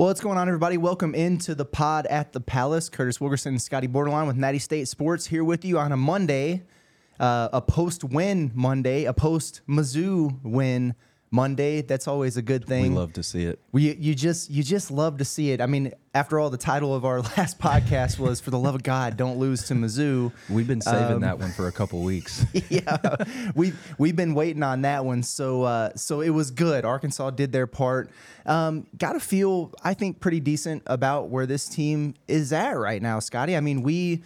Well, what's going on, everybody? Welcome into the pod at the Palace. Curtis Wilkerson and Scotty Borderline with Natty State Sports here with you on a Monday, uh, a post win Monday, a post Mizzou win Monday. That's always a good thing. We love to see it. We, you just you just love to see it. I mean, after all, the title of our last podcast was "For the Love of God, Don't Lose to Mizzou." We've been saving Um, that one for a couple weeks. yeah, we we've been waiting on that one. So uh, so it was good. Arkansas did their part. Um, Got to feel, I think, pretty decent about where this team is at right now, Scotty. I mean, we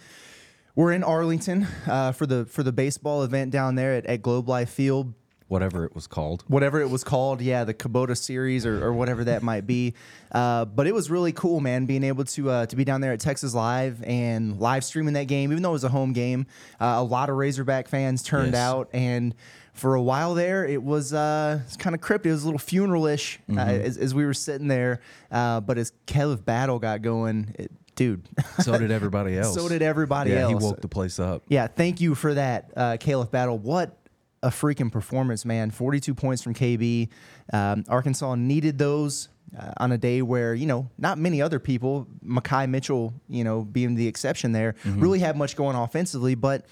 we're in Arlington uh, for the for the baseball event down there at, at Globe Life Field Whatever it was called. whatever it was called. Yeah, the Kubota series or, or whatever that might be. Uh, but it was really cool, man, being able to uh, to be down there at Texas Live and live streaming that game, even though it was a home game. Uh, a lot of Razorback fans turned Yes. out, and for a while there, it was uh, it's kind of cryptic. It was a little funeral-ish uh, as, as we were sitting there. Uh, but as Khalif Battle got going, it, dude, So did everybody else. so did everybody yeah, else. he woke the place up. Yeah, thank you for that, uh, Khalif Battle. What a freaking performance, man! Forty-two points from KB. Um, Arkansas needed those uh, on a day where you know not many other people, Makai Mitchell, you know, being the exception there, really had much going offensively, but.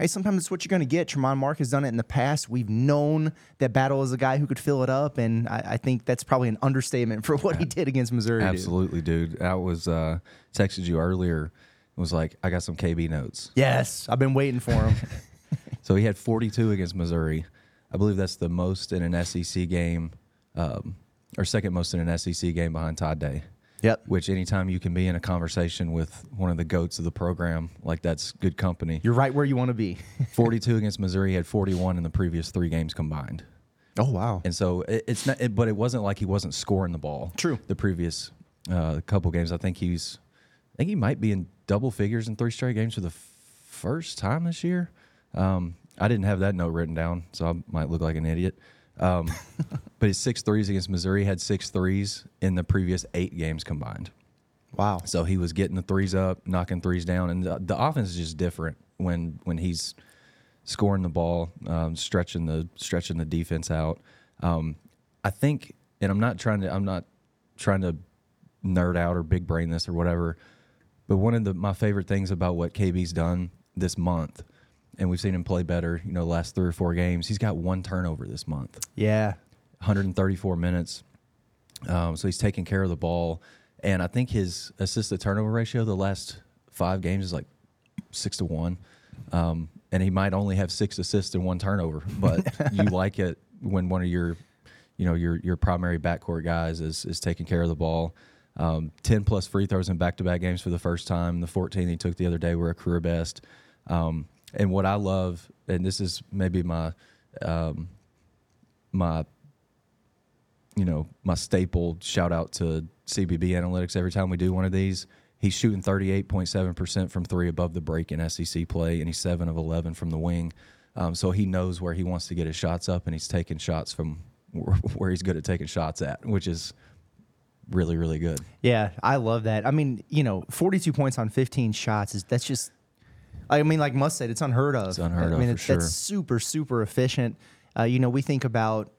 Hey, sometimes it's what you're going to get. Tramon Mark has done it in the past. We've known that Battle is a guy who could fill it up, and I, I think that's probably an understatement for what he did against Missouri. dude. Absolutely, dude. I was uh, texted you earlier. It was like I got some KB notes. Yes, I've been waiting for him. So he had 42 against Missouri. I believe that's the most in an SEC game, um, or second most in an SEC game behind Todd Day. yep. Which anytime you can be in a conversation with one of the goats of the program, like that's good company. You're right where you want to be. 42 against Missouri, he had 41 in the previous three games combined. Oh wow. And so it, it's not, it, but it wasn't like he wasn't scoring the ball. True. The previous uh, couple games, I think he's, I think he might be in double figures in three straight games for the first time this year. Um, I didn't have that note written down, so I might look like an idiot. Um, but his six threes against Missouri had six threes in the previous eight games combined. Wow. So he was getting the threes up, knocking threes down, and the, the offense is just different when when he's scoring the ball, um, stretching the stretching the defense out. Um, I think, and I'm not trying to I'm not trying to nerd out or big brain this or whatever, but one of the my favorite things about what KB's done this month, and we've seen him play better, you know, the last three or four games. He's got one turnover this month. Yeah. 134 minutes. Um, so he's taking care of the ball. And I think his assist to turnover ratio the last five games is like six to one. Um, and he might only have six assists and one turnover, but you like it when one of your, you know, your your primary backcourt guys is is taking care of the ball. Um, 10 plus free throws in back to back games for the first time. The 14 he took the other day were a career best. Um, and what I love, and this is maybe my um, my you know, my staple shout out to CBB Analytics every time we do one of these. He's shooting 38.7% from three above the break in SEC play, and he's 7 of 11 from the wing. Um, so he knows where he wants to get his shots up, and he's taking shots from where he's good at taking shots at, which is really, really good. Yeah, I love that. I mean, you know, 42 points on 15 shots is that's just I mean, like Must said, it's unheard of. It's unheard I of mean, for it's, sure. that's super super efficient. Uh, you know, we think about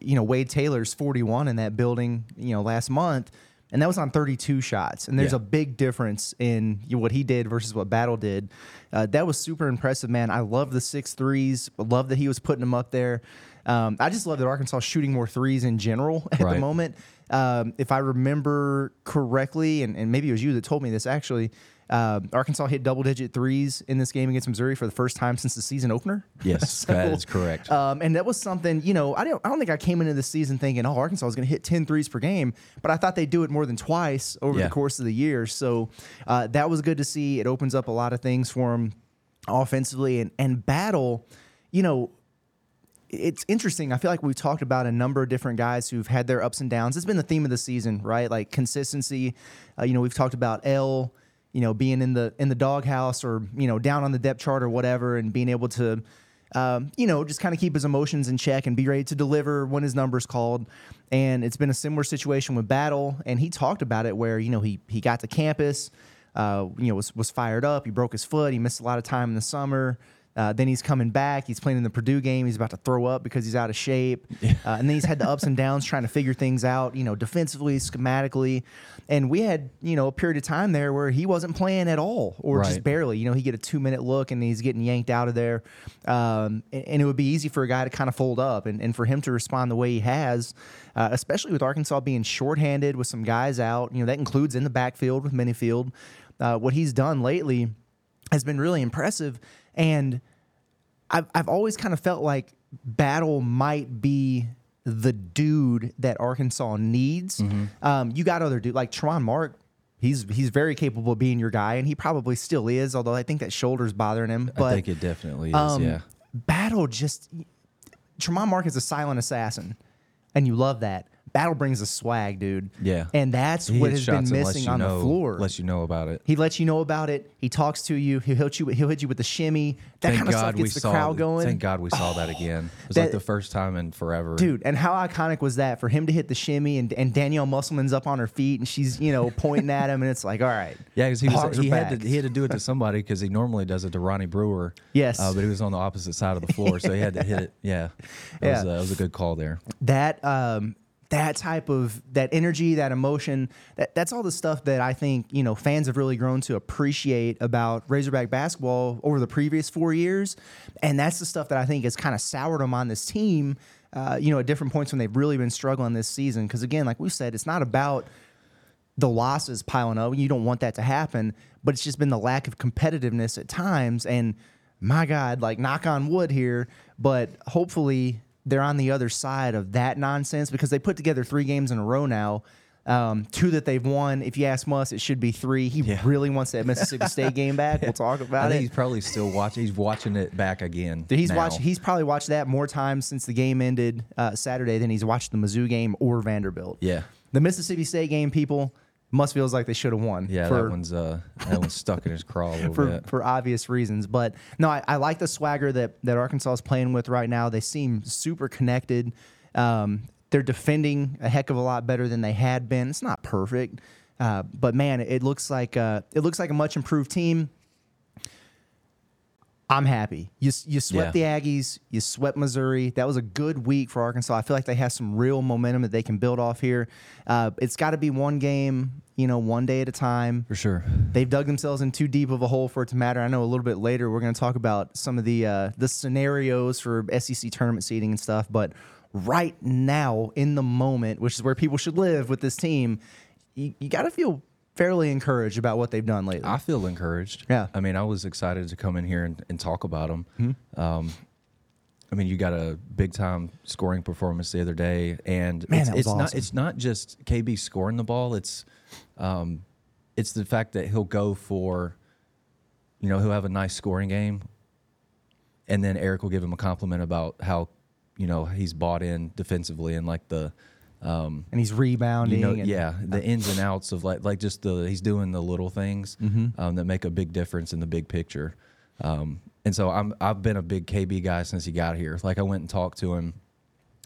you know, Wade Taylor's 41 in that building, you know, last month, and that was on 32 shots. And there's Yeah. a big difference in what he did versus what Battle did. Uh, that was super impressive, man. I love the six threes. Love that he was putting them up there. Um, I just love that Arkansas shooting more threes in general at the moment. Um, if I remember correctly, and, and maybe it was you that told me this actually, uh, Arkansas hit double digit threes in this game against Missouri for the first time since the season opener. Yes, that is correct. Um, and that was something, you know, I don't, I don't think I came into the season thinking, oh, Arkansas is going to hit 10 threes per game, but I thought they'd do it more than twice over Yeah. the course of the year. So uh, that was good to see. It opens up a lot of things for them offensively and, and battle, you know, it's interesting. I feel like we've talked about a number of different guys who've had their ups and downs. It's been the theme of the season, right? Like consistency. Uh, you know, we've talked about El, you know, being in the in the doghouse or you know down on the depth chart or whatever, and being able to, um, you know, just kind of keep his emotions in check and be ready to deliver when his number's called. And it's been a similar situation with Battle, and he talked about it where you know he he got to campus, uh, you know, was was fired up. He broke his foot. He missed a lot of time in the summer Uh, then he's coming back. He's playing in the Purdue game. He's about to throw up because he's out of shape. Uh, and then he's had the ups and downs trying to figure things out, you know, defensively, schematically. And we had, you know, a period of time there where he wasn't playing at all or just barely. You know, he get a two minute look and he's getting yanked out of there. Um, and, and it would be easy for a guy to kind of fold up and, and for him to respond the way he has, uh, especially with Arkansas being shorthanded with some guys out. You know, that includes in the backfield with Menifield. Uh, what he's done lately has been really impressive. And I've, I've always kind of felt like Battle might be the dude that Arkansas needs. Mm-hmm. Um, you got other dude like Tramon Mark. He's he's very capable of being your guy, and he probably still is. Although I think that shoulder's bothering him. But I think it definitely is. um, yeah. Battle just Tramon Mark is a silent assassin, and you love that. Battle brings a swag, dude. Yeah. and that's He what hits has been shots and lets missing you on know, the floor. Lets you know about it. He lets you know about it. He talks to you. He'll hit you. He'll hit you with the shimmy. That Thank kind of stuff God we gets the saw. crowd going. Thank God we saw that again. It was That- like the first time in forever. Dude, and how iconic was that for him to hit the shimmy and, and Danielle Musselman's up on her feet and she's, you know, pointing at him and it's like, all right. Yeah, because he was Hogs are he had back. to he had to do it to somebody because he normally does it to Ronnie Brewer. Yes. uh, but he was on the opposite side of the floor, so he had to hit it. Yeah, that was Yeah. uh, was a good call there. that um that type of that energy that emotion that, that's all the stuff that i think you know fans have really grown to appreciate about razorback basketball over the previous four years and that's the stuff that i think has kind of soured them on this team uh, you know at different points when they've really been struggling this season because again like we said it's not about the losses piling up. You don't want that to happen, but it's just been the lack of competitiveness at times. And my God, like knock on wood here, but hopefully they're on the other side of that nonsense because they put together three games in a row now. Um, two that they've won. If you ask Muss, it should be three. He Yeah. really wants that Mississippi State game back. We'll talk I about think it. he's probably still watching. He's watching it back again. Dude, He's watched. He's probably watched that more times since the game ended uh, Saturday than he's watched the Mizzou game or Vanderbilt. Yeah. The Mississippi State game, people Muss feels like they should have won. Yeah, for, that one's uh that one's stuck in his craw for, bit. for obvious reasons. But no, I, I like the swagger that that Arkansas is playing with right now. They seem super connected. Um, they're defending a heck of a lot better than they had been. It's not perfect, uh, but man, it looks like uh, it looks like a much improved team. I'm happy. You you swept Yeah. the Aggies. You swept Missouri. That was a good week for Arkansas. I feel like they have some real momentum that they can build off here. Uh, it's got to be one game, you know, one day at a time. for sure. They've dug themselves in too deep of a hole for it to matter. I know a little bit later we're going to talk about some of the uh, the scenarios for SEC tournament seeding and stuff, but right now in the moment, which is where people should live with this team, you, you got to feel fairly encouraged about what they've done lately. I feel encouraged. Yeah. Mm-hmm. I mean, I was excited to come in here and, and talk about them. Um, I mean, you got a big time scoring performance the other day, and Man, it's, it's not it's not just KB scoring the ball. It's um, it's the fact that he'll go for, you know, he'll have a nice scoring game, and then Eric will give him a compliment about how, you know, he's bought in defensively and like the. Um, and he's rebounding. you know, and, yeah, the ins and outs of like like just the he's doing the little things Mm-hmm. um, that make a big difference in the big picture. Um, and so I'm I've been a big KB guy since he got here. Like I went and talked to him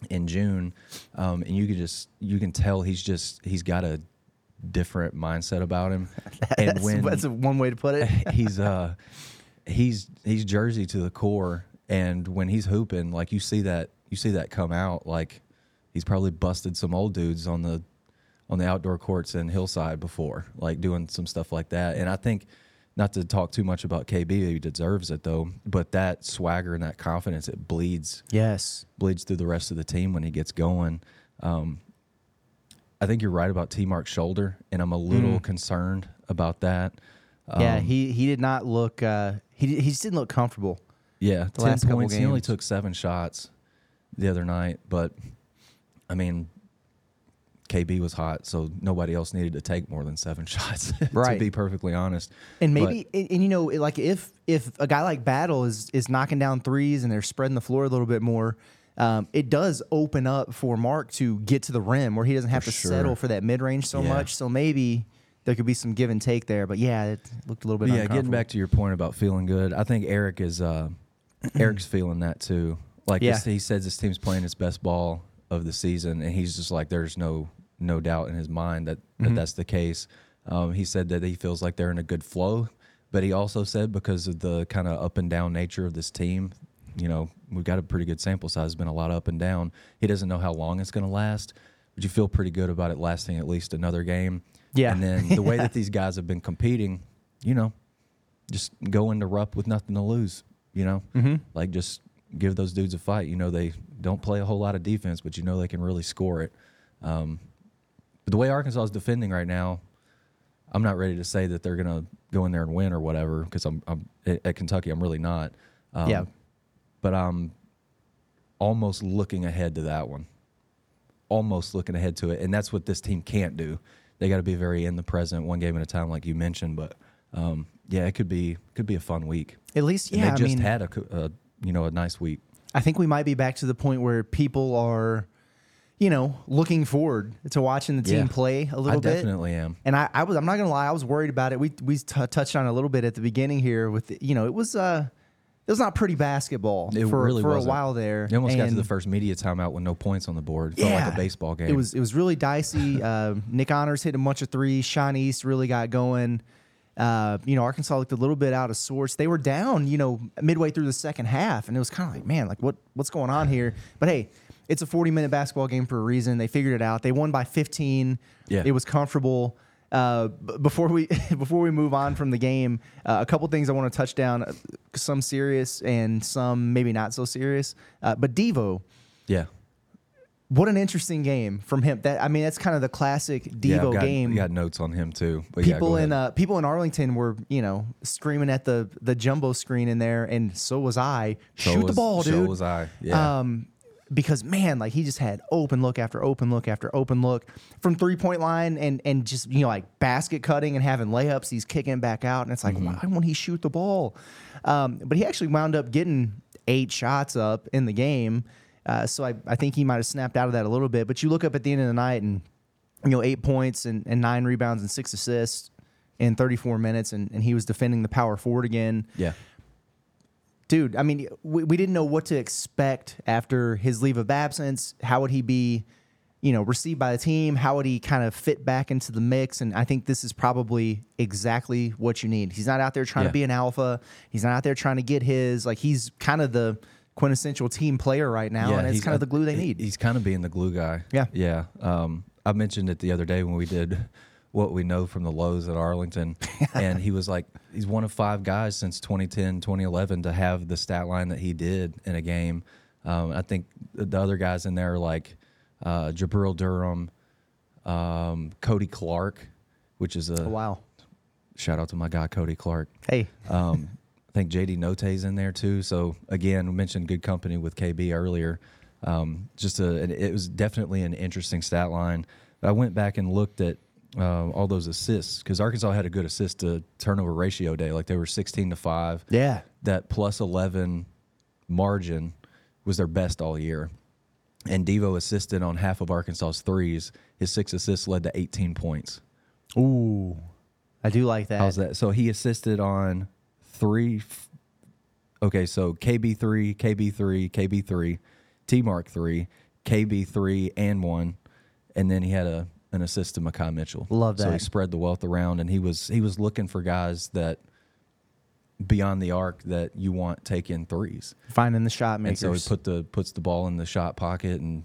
in June, um, and you could just you can tell he's just he's got a different mindset about him. and that's, when that's one way to put it. he's uh he's he's Jersey to the core, and when he's hooping, like you see that you see that come out. Like he's probably busted some old dudes on the on the outdoor courts in Hillside before, like doing some stuff like that. And I think not to talk too much about KB, he deserves it though. But that swagger and that confidence, it bleeds yes. bleeds through the rest of the team when he gets going. Um, I think you're right about T Mark's shoulder, and I'm a little concerned about that. Mm. yeah, Um, he he did not look. Uh, he he just didn't look comfortable. Yeah, the ten last couple points. He only took seven shots the other night, but I mean, KB was hot, so nobody else needed to take more than seven shots. Right. to be perfectly honest, And maybe, and, and, you know, like if if a guy like Battle is is knocking down threes and they're spreading the floor a little bit more, um, it does open up for Mark to get to the rim where he doesn't have For to sure. settle for that mid range so Yeah. much. So maybe there could be some give and take there. But yeah, it looked a little bit. Yeah, getting back to your point about feeling good, I think Eric is uh, Eric's feeling that too. Like Yeah. he says his team's playing its best ball of the season, and he's just like, there's no no doubt in his mind that, that Mm-hmm. that's the case. Um, he said that he feels like they're in a good flow, but he also said because of the kind of up and down nature of this team, you know, we've got a pretty good sample size. There's been a lot of up and down. He doesn't know how long it's going to last, but you feel pretty good about it lasting at least another game. Yeah. And then the way that these guys have been competing, you know, just go into Rupp with nothing to lose. You know, Mm-hmm. like just give those dudes a fight. You know, they don't play a whole lot of defense, but you know they can really score it. Um, but the way Arkansas is defending right now, I'm not ready to say that they're gonna go in there and win or whatever because I'm, I'm at Kentucky. I'm really not. Um, Yeah. But I'm almost looking ahead to that one. Almost looking ahead to it, and that's what this team can't do. They got to be very in the present, one game at a time, like you mentioned. But um, yeah, it could be could be a fun week. At least, And yeah. they I just mean, had a, a you know a nice week. I think we might be back to the point where people are, you know, looking forward to watching the team Yeah. play a little bit. I definitely am. And I, I was, I'm not gonna lie, I was worried about it. We we t- touched on it a little bit at the beginning here. With the, you know, it was uh, it was not pretty basketball It for really for wasn't. a while there. You almost got to the first media timeout with no points on the board. It felt like a baseball game. It was it was really dicey. uh, Nick Honors hit a bunch of threes. Sean East really got going. Uh, you know, Arkansas looked a little bit out of sorts. They were down, you know, midway through the second half, and it was kind of like, man, like what what's going on here? But hey, it's a 40 minute basketball game for a reason. They figured it out. They won by 15. Yeah. it was comfortable. Uh, b- before we before we move on from the game, uh, a couple things I want to touch down. uh, Some serious and some maybe not so serious. Uh, but Devo, yeah. What an interesting game from him. That I mean, that's kind of the classic yeah, Devo I've got, game. Got notes on him too. But yeah, people go in uh, people in Arlington were you know screaming at the the jumbo screen in there, and so was I. So Shoot the was- ball, so was I. Yeah. Um, because man, like he just had open look after open look after open look from three point line, and and just you know like basket cutting and having layups. He's kicking back out, and it's like Mm-hmm. why won't he shoot the ball? Um, but he actually wound up getting eight shots up in the game. Uh, so I, I think he might have snapped out of that a little bit. But you look up at the end of the night and you know eight points and, and nine rebounds and six assists in 34 minutes, and, and he was defending the power forward again yeah. dude, I mean, we, we didn't know what to expect after his leave of absence. How would he be, you know, received by the team? How would he kind of fit back into the mix? And I think this is probably exactly what you need. He's not out there trying Yeah. to be an alpha. He's not out there trying to get his. Like he's kind of the quintessential team player right now, and it's kind of the glue they need. He's kind of being the glue guy. Yeah. Yeah. Um, I mentioned it the other day when we did what we know from the lows at Arlington. and he was like, he's one of five guys since 2010, 2011 to have the stat line that he did in a game. Um, I think the other guys in there are like uh, Jabril Durham, um, Cody Clark, which is a Oh, wow. shout out to my guy, Cody Clark. Hey, Um, I think JD Notae's in there too. So again, we mentioned good company with KB earlier. Um, just a, it was definitely an interesting stat line. I went back and looked at uh, all those assists because Arkansas had a good assist to turnover ratio day. Like they were 16 to five. yeah. That plus 11 margin was their best all year. And Devo assisted on half of Arkansas's threes. His six assists led to 18 points. Ooh, I do like that. How's that? So he assisted on three. f- Okay, so KB three, KB three, KB three, T Mark three, KB three, and one, and then he had a an assist to Makai Mitchell. Love that. So he spread the wealth around, and he was he was looking for guys that beyond the arc that you want taking threes. Finding the shot And makers. so he put the puts the ball in the shot pocket, and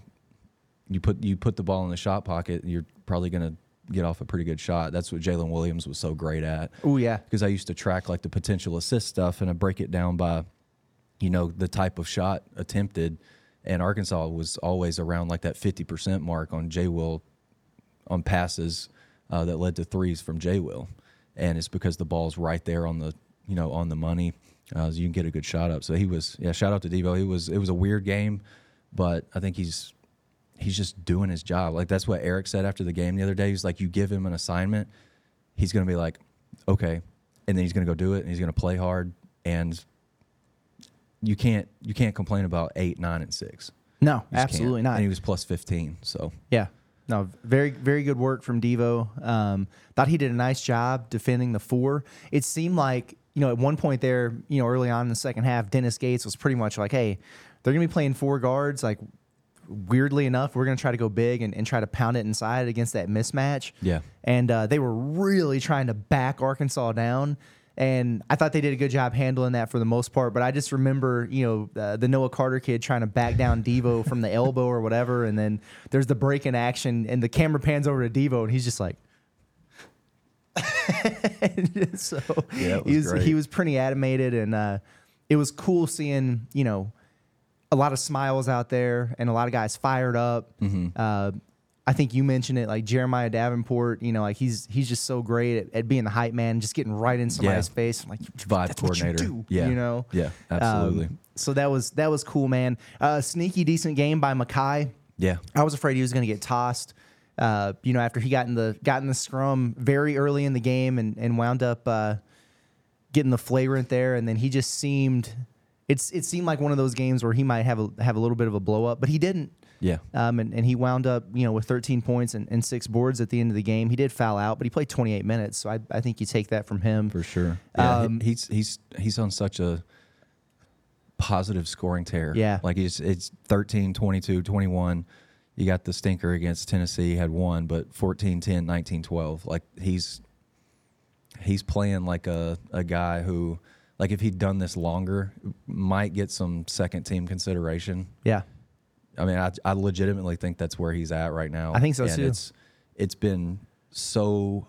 you put you put the ball in the shot pocket, you're probably gonna get off a pretty good shot. That's what Jalen Williams was so great at Oh yeah. because I used to track like the potential assist stuff and I break it down by, you know, the type of shot attempted. And Arkansas was always around like that 50% mark on J Will on passes uh, that led to threes from J Will. And it's because the ball's right there on the, you know, on the money. Uh, so you can get a good shot up. So he was, yeah, shout out to Devo. He was, it was a weird game, but I think he's, he's just doing his job. Like that's what Eric said after the game the other day. He's like, you give him an assignment, he's going to be like, okay, and then he's going to go do it, and he's going to play hard, and you can't you can't complain about eight, nine, and six. No, just can't. absolutely not. And he was plus fifteen, so Yeah. No, very, very good work from Devo. Um, thought he did a nice job defending the four. It seemed like, you know, at one point there, you know, early on in the second half, Dennis Gates was pretty much like, hey, they're going to be playing four guards. Like, weirdly enough, we're going to try to go big and, and try to pound it inside against that mismatch. Yeah. And uh, they were really trying to back Arkansas down. And I thought they did a good job handling that for the most part. But I just remember, you know, uh, the Noah Carter kid trying to back down Devo from the elbow or whatever. And then there's the break in action, and the camera pans over to Devo, and he's just like, so Yeah, was he was he was pretty animated, and uh, it was cool seeing you know a lot of smiles out there and a lot of guys fired up. Mm-hmm. Uh, I think you mentioned it, like Jeremiah Davenport. You know, like he's he's just so great at, at being the hype man, just getting right in somebody's Yeah. face. I'm like Vibe what you coordinator. do, Yeah. you know. Yeah, Um, absolutely. so that was that was cool, man. Uh, sneaky, decent game by Makai. Yeah. I was afraid he was going to get tossed. Uh, you know, after he got in the got in the scrum very early in the game and and wound up uh, getting the flagrant there, and then he just seemed it's it seemed like one of those games where he might have a have a little bit of a blow up, but he didn't. Yeah. Um, and, and he wound up, you know, with 13 points and, and six boards at the end of the game. He did foul out, but he played 28 minutes, so I, I think you take that from him. For sure. Yeah, Um, he's he's he's on such a positive scoring tear. Yeah. Like he's it's 13, 22, 21. You got the stinker against Tennessee, he had one, but 14, 10, 19, 12. Like he's he's playing like a, a guy who like if he'd done this longer, might get some second team consideration. Yeah. I mean, I, I legitimately think that's where he's at right now. I think so, and too. It's it's been so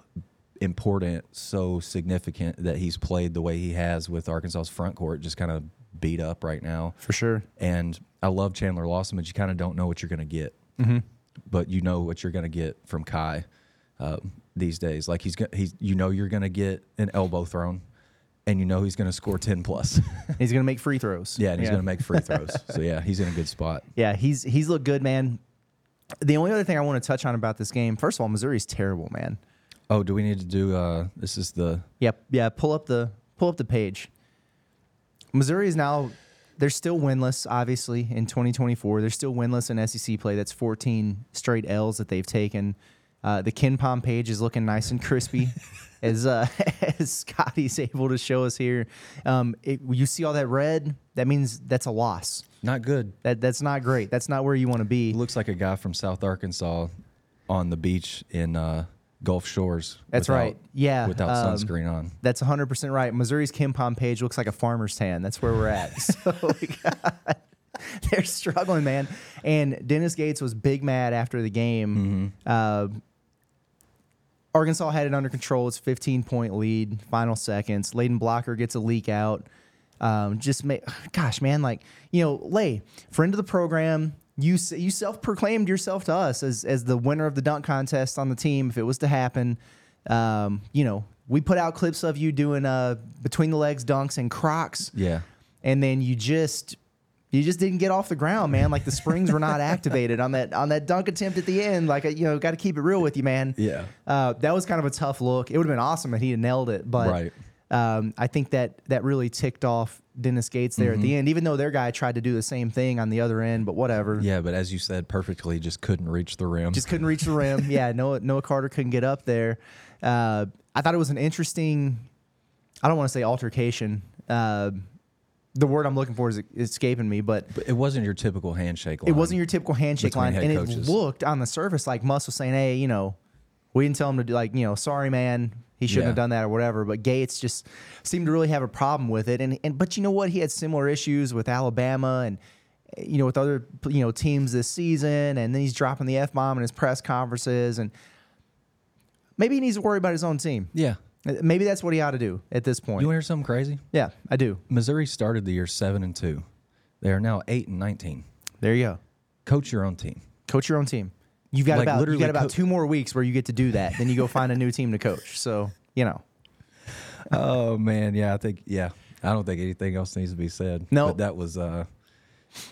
important, so significant that he's played the way he has with Arkansas's front court, just kind of beat up right now. For sure. And I love Chandler Lawson, but you kind of don't know what you're going to get. Mm-hmm. But you know what you're going to get from Kai uh, these days. Like he's he's you know you're going to get an elbow thrown, and you know he's going to score ten plus. He's going to make free throws. yeah, and he's going to make free throws. So yeah, he's in a good spot. Yeah, he's he's looked good, man. The only other thing I want to touch on about this game, first of all, Missouri's terrible, man. Oh, do we need to do? uh This is the Yep, yeah. Pull up the pull up the page. Missouri is now they're still winless, obviously in 2024. They're still winless in SEC play. That's 14 straight L's that they've taken. Uh, the KenPom page is looking nice and crispy, as uh, as Scotty's able to show us here. Um, it, you see all that red? That means that's a loss. not good. That that's not great. That's not where you want to be. Looks like a guy from South Arkansas on the beach in uh, Gulf Shores. That's without- right. Yeah, without um, sunscreen on. That's 100% right. Missouri's KenPom page looks like a farmer's tan. That's where we're at. so we got- they're struggling, man. And Dennis Gates was big mad after the game. Uh, Arkansas had it under control. It's 15 point lead, final seconds. Layden Blocker gets a leak out. Um, just make, gosh, man, like, you know, Lay, friend of the program, you you self proclaimed yourself to us as, as the winner of the dunk contest on the team if it was to happen. Um, you know, we put out clips of you doing uh, between the legs dunks and Crocs Yeah. and then you just you just didn't get off the ground, man. Like the springs were not activated on that on that dunk attempt at the end. Like you know, got to keep it real with you, man. Yeah. uh, that was kind of a tough look. It would have been awesome if he had nailed it, but Right. um, I think that that really ticked off Dennis Gates there Mm-hmm. at the end. Even though their guy tried to do the same thing on the other end, but whatever. Yeah, but as you said perfectly, just couldn't reach the rim. Just couldn't reach the rim. Yeah, Noah, Noah Carter couldn't get up there. Uh, I thought it was an interesting, I don't want to say altercation. Uh, the word I'm looking for is escaping me, but But it wasn't your typical handshake line. it wasn't your typical handshake line. And coaches. it looked on the surface like was saying, hey, you know, we didn't tell him to do, like, you know, sorry, man. He shouldn't Yeah. have done that or whatever. But Gates just seemed to really have a problem with it. And, and but you know what? He had similar issues with Alabama and, you know, with other, you know, teams this season. And then he's dropping the F bomb in his press conferences. And maybe he needs to worry about his own team. Yeah. Maybe that's what he ought to do at this point. You want to hear something crazy? yeah, I do. Missouri started the year seven and two. They are now eight and nineteen. There you go. Coach your own team. coach your own team. You've got Like, about you literally got about co- two more weeks where you get to do that. then you go find a new team to coach. So you know, oh man, yeah, I think yeah. I don't think anything else needs to be said. No. but that was uh,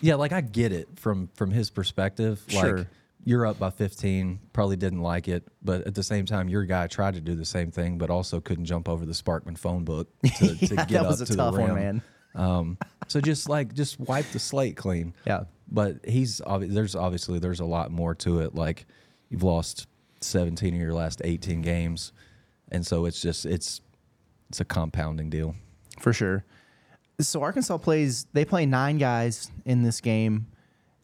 yeah, like I get it from from his perspective. Sure. Like you're up by 15, probably didn't like it, but at the same time, your guy tried to do the same thing, but also couldn't jump over the Sparkman phone book to, to Yeah, get that up was a to tough the one, man. Um, so just like just wipe the slate clean. Yeah. But he's there's obviously there's a lot more to it. Like you've lost 17 of your last 18 games, and so it's just it's it's a compounding deal. for sure. So Arkansas plays. They play nine guys in this game.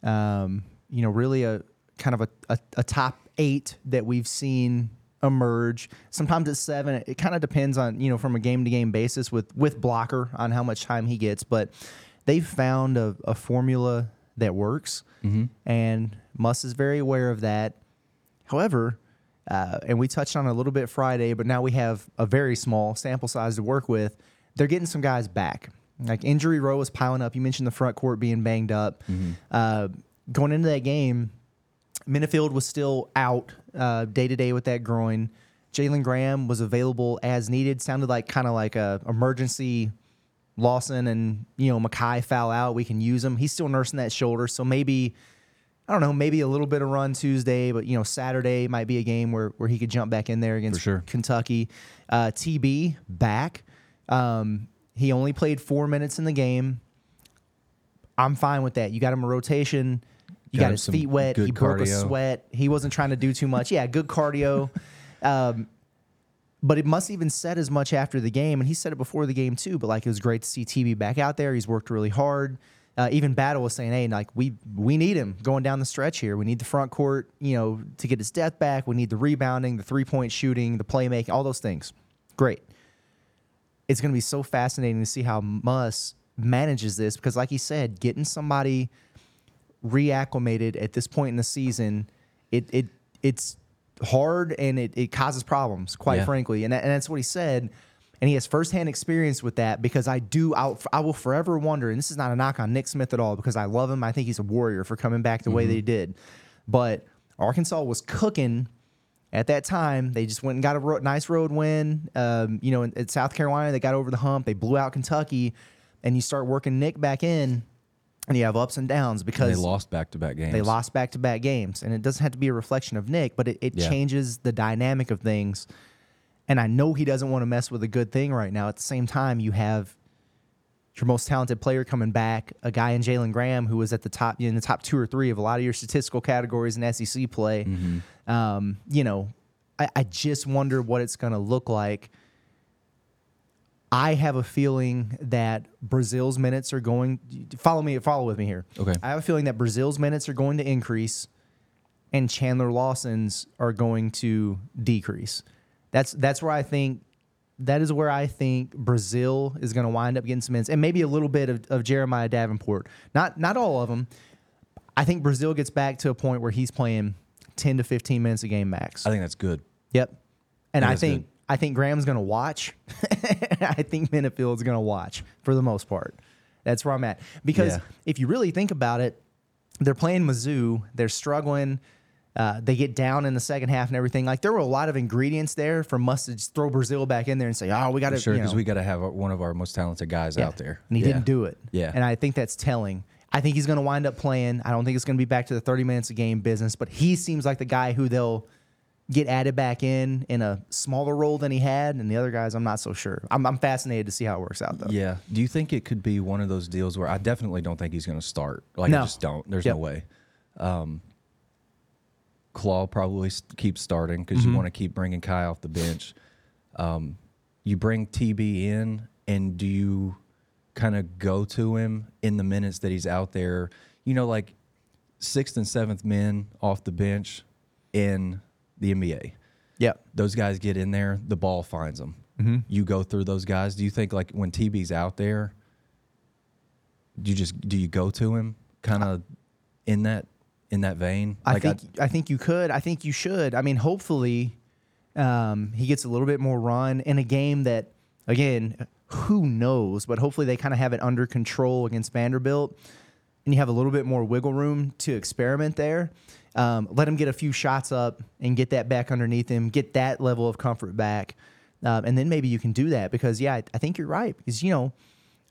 Um, you know, really a kind of a, a, a top eight that we've seen emerge. Sometimes it's seven. It, it kind of depends on you know from a game to game basis with with blocker on how much time he gets. But they've found a, a formula that works, and Muss is very aware of that. However, uh, and we touched on it a little bit Friday, but now we have a very small sample size to work with. They're getting some guys back. Like injury row is piling up. You mentioned the front court being banged up. Uh, going into that game, Menifield was still out day to day with that groin. Jalen Graham was available as needed. Sounded like kind of like a emergency Lawson and you know Makai foul out. We can use him. He's still nursing that shoulder, so maybe I don't know, maybe a little bit of run Tuesday, but you know Saturday might be a game where where he could jump back in there against sure. Kentucky. Uh, TB back. Um, he only played four minutes in the game. I'm fine with that. You got him a rotation. You Got got, his feet wet. He broke a sweat. He wasn't trying to do too much. Yeah, good cardio. um, but it Muss even said as much after the game, and he said it before the game too. But like it was great to see TB back out there. He's worked really hard. Uh, even Battle was saying, "Hey, like we we need him going down the stretch here. We need the front court, you know, to get his depth back. We need the rebounding, the three point shooting, the playmaking, all those things. Great. It's going to be so fascinating to see how Muss manages this because, like he said, getting somebody reacclimated at this point in the season, it it it's hard and it, it causes problems, quite Yeah. frankly. And, that, and that's what he said. And he has firsthand experience with that because I do, I'll, I will forever wonder, and this is not a knock on Nick Smith at all because I love him. I think he's a warrior for coming back the way Mm-hmm. that he did. But Arkansas was cooking at that time. They just went and got a ro- nice road win. Um, you know, in, at South Carolina, they got over the hump. They blew out Kentucky. And you start working Nick back in, and you have ups and downs And because they lost back to back games. they lost back to back games. And it doesn't have to be a reflection of Nick, but it, it Yeah. changes the dynamic of things. And I know he doesn't want to mess with a good thing right now. At the same time, you have your most talented player coming back, a guy in Jalen Graham who was at the top in the top two or three of a lot of your statistical categories in SEC play. Um, you know, I, I just wonder what it's going to look like. I have a feeling that Brazile's minutes are going. Follow me. Follow with me here. Okay. I have a feeling that Brazile's minutes are going to increase, and Chandler Lawson's are going to decrease. That's that's where I think. That is where I think Brazil is going to wind up getting some minutes, and maybe a little bit of, of Jeremiah Davenport. Not not all of them. I think Brazil gets back to a point where he's playing ten to fifteen minutes a game max. I think that's good. Yep. And That I think good. I think Graham's going to watch. I think Menifield's going to watch for the most part. That's where I'm at. Because Yeah. if you really think about it, they're playing Mizzou. They're struggling. Uh, they get down in the second half and everything. Like there were a lot of ingredients there for Muss to throw Brazile back in there and say, "Oh, we got to." Sure, because we got to have one of our most talented guys Yeah. out there. And he Yeah. didn't do it. Yeah. And I think that's telling. I think he's going to wind up playing. I don't think it's going to be back to the 30 minutes a game business, but he seems like the guy who they'll get added back in in a smaller role than he had. And the other guys, I'm not so sure. I'm, I'm fascinated to see how it works out, though. Yeah. Do you think it could be one of those deals where I definitely don't think he's going to start? Like, No. I just don't. There's Yep. no way. Um, Claw probably keeps starting because Mm-hmm. you want to keep bringing Kai off the bench. Um, you bring TB in, and do you kind of go to him in the minutes that he's out there? You know, like sixth and seventh men off the bench in the NBA Yeah, those guys get in there, the ball finds them. Mm-hmm. You go through those guys. Do you think like when TB's out there, do you just do you go to him kind of in that in that vein? I Like, think I, think you could. I think you should. I mean, hopefully, um, he gets a little bit more run in a game that, again, who knows? But hopefully, they kind of have it under control against Vanderbilt, and you have a little bit more wiggle room to experiment there. Um, let him get a few shots up and get that back underneath him, get that level of comfort back, um, and then maybe you can do that. Because yeah, I, I think you're right. Because you know,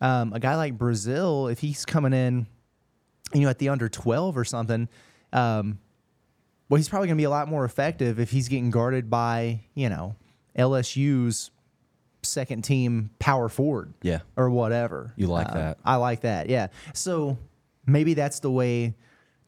um, a guy like Brazile, if he's coming in you know, at the under 12 or something, um, well, he's probably going to be a lot more effective if he's getting guarded by, you know, LSU's second team power forward yeah, or whatever. You like Uh, that. I like that. Yeah. So maybe that's the way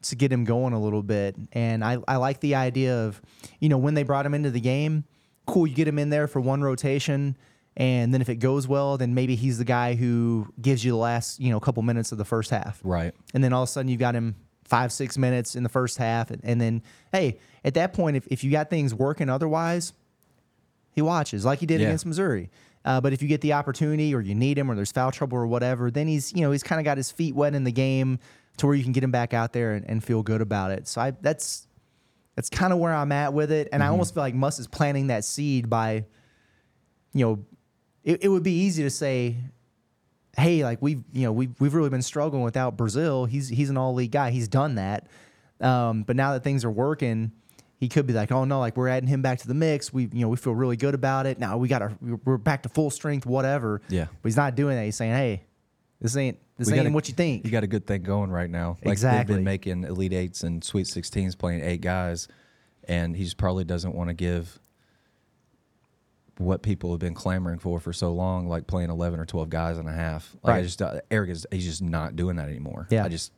to get him going a little bit. And I, I like the idea of, you know, when they brought him into the game, cool, you get him in there for one rotation. And then if it goes well, then maybe he's the guy who gives you the last, you know, couple minutes of the first half right. and then all of a sudden you've got him five six minutes in the first half and, and then hey at that point if, if you got things working otherwise he watches like he did Yeah. against Missouri. Uh, but if you get the opportunity or you need him or there's foul trouble or whatever, then he's you know he's kind of got his feet wet in the game to where you can get him back out there and, and feel good about it. So I that's that's kind of where I'm at with it, and I almost feel like Muss is planting that seed by, you know, it, it would be easy to say, hey, like we've you know we've we've really been struggling without Brazile. He's he's an all league guy. He's done that, um, but now that things are working. He could be like, oh no, like we're adding him back to the mix. We, you know, we feel really good about it. Now we got our, we're back to full strength, whatever. Yeah. But he's not doing that. He's saying, hey, this ain't this We ain't got a- what you think. You got a good thing going right now. Like Exactly. they've been making Elite Eights and Sweet Sixteens playing eight guys, and he just probably doesn't want to give what people have been clamoring for for so long, like playing eleven or twelve guys and a half. Like I just uh, Eric is he's just not doing that anymore. Yeah. I just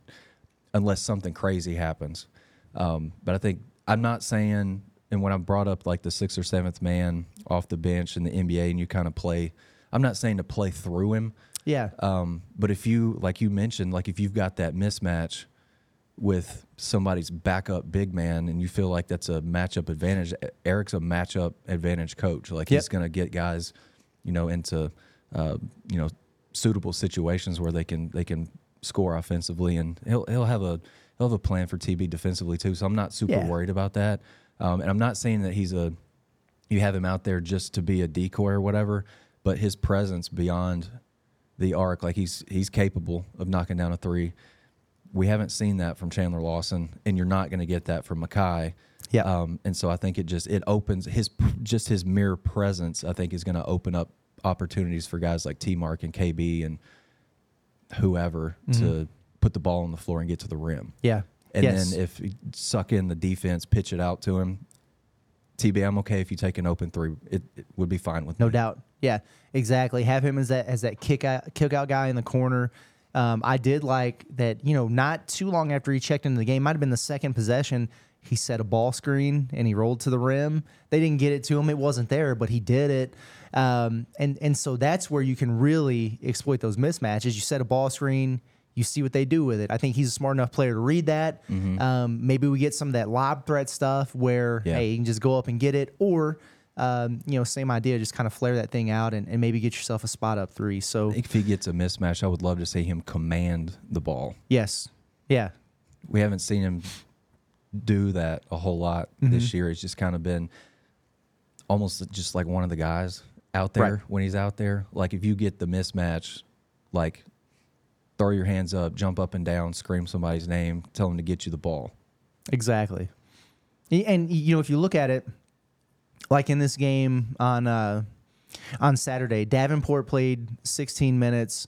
unless something crazy happens. Um, but I think I'm not saying, and when I brought up like the sixth or seventh man off the bench in the NBA, and you kind of play, I'm not saying to play through him. Yeah. Um, but if you, like you mentioned, like if you've got that mismatch with somebody's backup big man and you feel like that's a matchup advantage, Eric's a matchup advantage coach. Like he's going to get guys, you know, into, uh, you know, suitable situations where they can, they can score offensively and he'll, he'll have a, he'll have a plan for TB defensively too. So I'm not super Yeah. worried about that. Um, and I'm not saying that he's a, you have him out there just to be a decoy or whatever, but his presence beyond the arc, like he's he's capable of knocking down a three. We haven't seen that from Chandler Lawson, and you're not going to get that from Makai. Yeah. Um, and so I think it just it opens his just his mere presence. I think is going to open up opportunities for guys like T Mark and KB and whoever to put the ball on the floor and get to the rim. yeah. And yes. then if suck in the defense, pitch it out to him. TB, I'm okay if you take an open three. It, it would be fine with No me. doubt. Yeah, exactly. Have him as that as that kick out kick out guy in the corner. Um, I did like that. You know, not too long after he checked into the game, might have been the second possession. He set a ball screen and he rolled to the rim. They didn't get it to him; it wasn't there, but he did it. Um, and and so that's where you can really exploit those mismatches. You set a ball screen. You see what they do with it. I think he's a smart enough player to read that. Um, maybe we get some of that lob threat stuff where Yeah. hey, you can just go up and get it, or um, you know, same idea, just kind of flare that thing out and, and maybe get yourself a spot up three. So If he gets a mismatch, I would love to see him command the ball. yes, yeah, We haven't seen him do that a whole lot Mm-hmm. this year. It's just kind of been almost just like one of the guys out there Right. when he's out there. Like if you get the mismatch, like throw your hands up, jump up and down, scream somebody's name, tell them to get you the ball. exactly. And you know, if you look at it, like in this game on uh, on Saturday, Davenport played 16 minutes.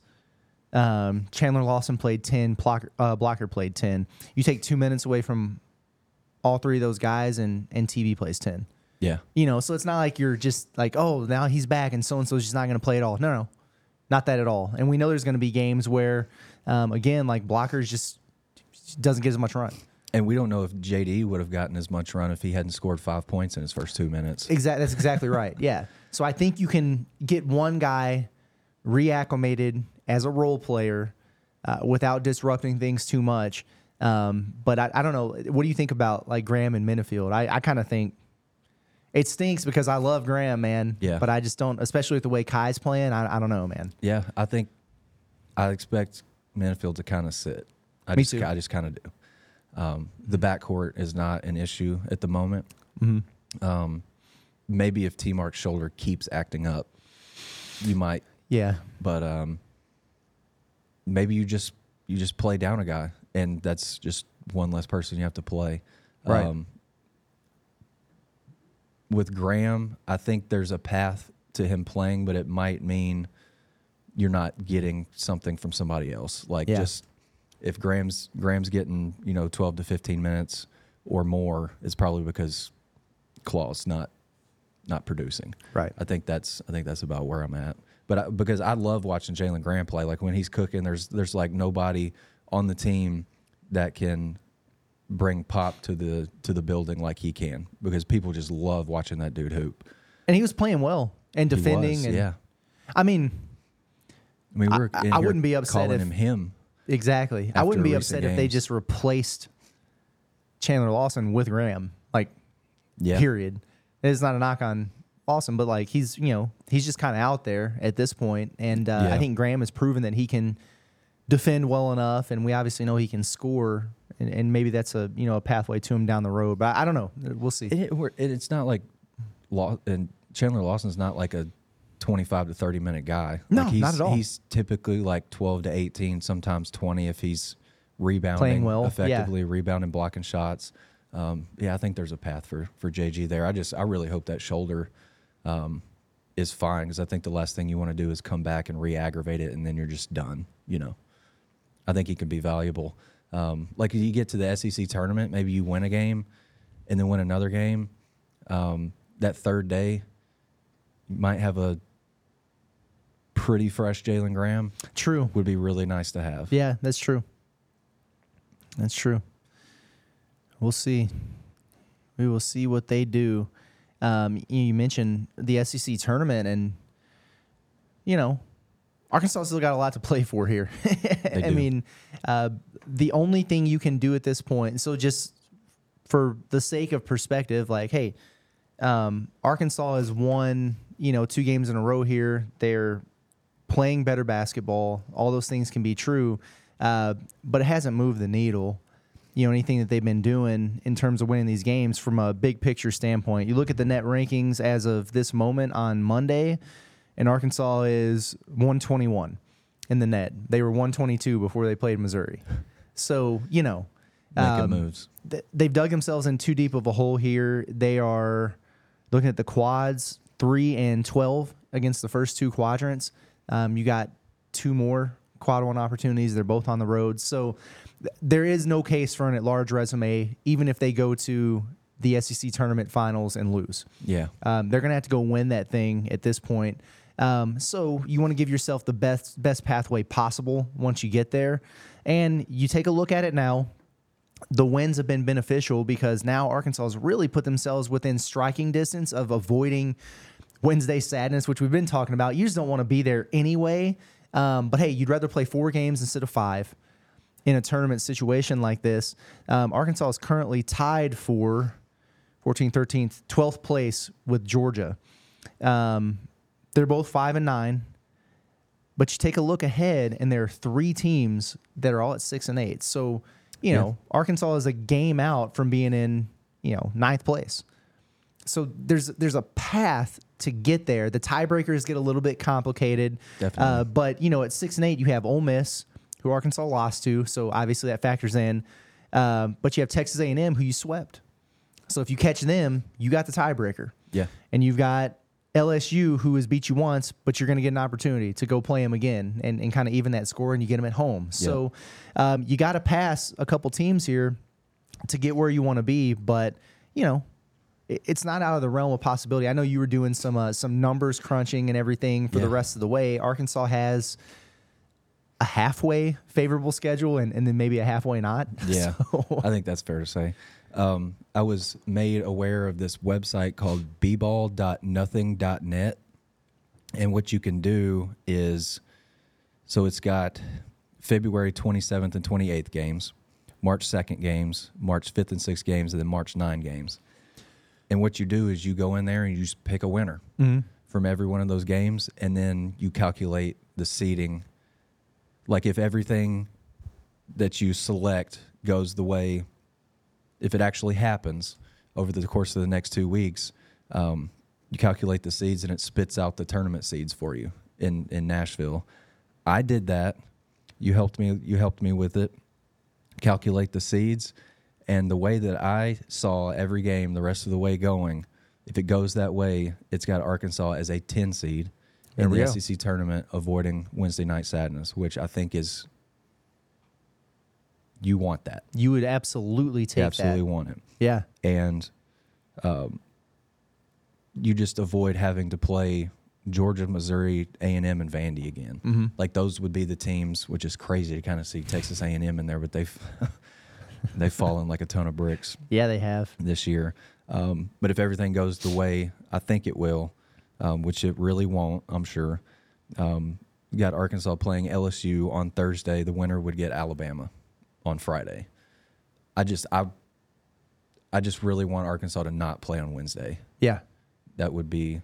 Um, Chandler Lawson played 10. Blocker, uh, Blocker played 10. You take two minutes away from all three of those guys, and and TB plays 10. Yeah. You know, so it's not like you're just like, oh, now he's back and so and so's just not going to play at all. No, no, not that at all. And we know there's going to be games where, um, again, like blockers just doesn't get as much run. And we don't know if JD would have gotten as much run if he hadn't scored five points in his first two minutes. Exactly. That's exactly right. Yeah. So I think you can get one guy reacclimated as a role player uh, without disrupting things too much. Um, but I, I don't know. What do you think about like Graham and Menifield? I, I kind of think it stinks because I love Graham, man. Yeah. But I just don't, especially with the way Kai's playing. I, I don't know, man. Yeah, I think I expect Menifield to kind of sit. I Me just, too. I just kind of do. Um, the backcourt is not an issue at the moment. Mm-hmm. Um, maybe if T Mark's shoulder keeps acting up, you might. Yeah. But um, maybe you just you just play down a guy, and that's just one less person you have to play. Right. Um, with Graham, I think there's a path to him playing, but it might mean you're not getting something from somebody else. Like Yeah. just if Graham's Graham's getting you know 12 to 15 minutes or more, it's probably because Claw's not not producing. Right. I think that's I think that's about where I'm at. But I, because I love watching Jalen Graham play, like when he's cooking, there's there's like nobody on the team that can bring pop to the to the building like he can because people just love watching that dude hoop. And he was playing well and defending. was, and, yeah. I mean, I mean, we're I- I wouldn't be upset calling if- him him. exactly. I wouldn't be upset if they just replaced Chandler Lawson with Graham. Like, Yeah, period. It's not a knock on awesome. But like he's you know he's just kind of out there at this point, and uh, Yeah. I think Graham has proven that he can defend well enough, and we obviously know he can score, and, and maybe that's a you know a pathway to him down the road. But I don't know. We'll see. It, it, it- it's not like Law and Chandler Lawson's not like a 25 to 30 minute guy. No, like he's, not at all. He's typically like 12 to 18, sometimes 20 if he's rebounding Playing well, yeah. effectively, rebounding, blocking shots. Um, yeah, I think there's a path for for JG there. I just I really hope that shoulder um, is fine because I think the last thing you want to do is come back and re-aggravate it and then you're just done. You know, I think he can be valuable. Um, like you get to the SEC tournament, maybe you win a game and then win another game. Um, that third day, you might have a pretty fresh Jalen Graham. True. Would be really nice to have. Yeah, that's true. That's true. We'll see. We will see what they do. Um, you, you mentioned the SEC tournament, and you know, Arkansas still got a lot to play for here. I mean, uh, the only thing you can do at this point. So just for the sake of perspective, like, hey, um, Arkansas has won, you know, two games in a row here. They're playing better basketball. All those things can be true, uh, but it hasn't moved the needle. You know, anything that they've been doing in terms of winning these games from a big picture standpoint. You look at the net rankings as of this moment on Monday, and Arkansas is 121 in the net. They were 122 before they played Missouri. So, you know, um, moves. th- they've dug themselves in too deep of a hole here. They are looking at the quads three and twelve against the first two quadrants. Um, you got two more quad one opportunities. They're both on the road, so th- there is no case for an at-large resume, even if they go to the SEC tournament finals and lose. Yeah. Um, they're gonna have to go win that thing at this point. Um, so you want to give yourself the best best pathway possible once you get there, and you take a look at it now. The wins have been beneficial because now Arkansas has really put themselves within striking distance of avoiding Wednesday sadness, which we've been talking about. You just don't want to be there anyway. Um, but hey, you'd rather play four games instead of five in a tournament situation like this. Um, Arkansas is currently tied for 14th, 13th, 12th place with Georgia. Um, they're both five and nine. But you take a look ahead, and there are three teams that are all at six and eight. So, you Yeah. know, Arkansas is a game out from being in, you know, ninth place. So there's there's a path to get there. The tiebreakers get a little bit complicated. Definitely. Uh, but you know, at six and eight, you have Ole Miss, who Arkansas lost to. So obviously that factors in. Um, but you have Texas A&M, who you swept. So if you catch them, you got the tiebreaker. Yeah. And you've got LSU, who has beat you once, but you're going to get an opportunity to go play them again and, and kind of even that score, and you get them at home. So um, you got to pass a couple teams here to get where you want to be. But you know, it- it's not out of the realm of possibility. I know you were doing some uh, some numbers crunching and everything for the rest of the way. Arkansas has a halfway favorable schedule, and, and then maybe a halfway not. Yeah, So- I think that's fair to say. Um, I was made aware of this website called bball.notnothing.net. And what you can do is so it's got February 27th and 28th games, March 2nd games, March 5th and 6th games, and then March 9 games. And what you do is you go in there and you just pick a winner mm-hmm. from every one of those games, and then you calculate the seeding. Like if everything that you select goes the way, if it actually happens over the course of the next two weeks, um, you calculate the seeds and it spits out the tournament seeds for you in in Nashville. I did that. You helped me. You helped me with it. Calculate the seeds, and the way that I saw every game, the rest of the way going, if it goes that way, it's got Arkansas as a ten seed in the go. SEC tournament, avoiding Wednesday night sadness, which I think is you want that. you would absolutely You take absolutely that. want it Yeah. and um, you just avoid having to play Georgia, Missouri, A and M, and Vandy again. Mm-hmm. Like those would be the teams, which is crazy to kind of see Texas A and M in there, but they've they've fallen like a ton of bricks Yeah, they have. this year. Um, but if everything goes the way I think it will, um, which it really won't, I'm sure. Um, you got Arkansas playing LSU on Thursday. The winner would get Alabama on Friday. I just I I just really want Arkansas to not play on Wednesday. Yeah. That would be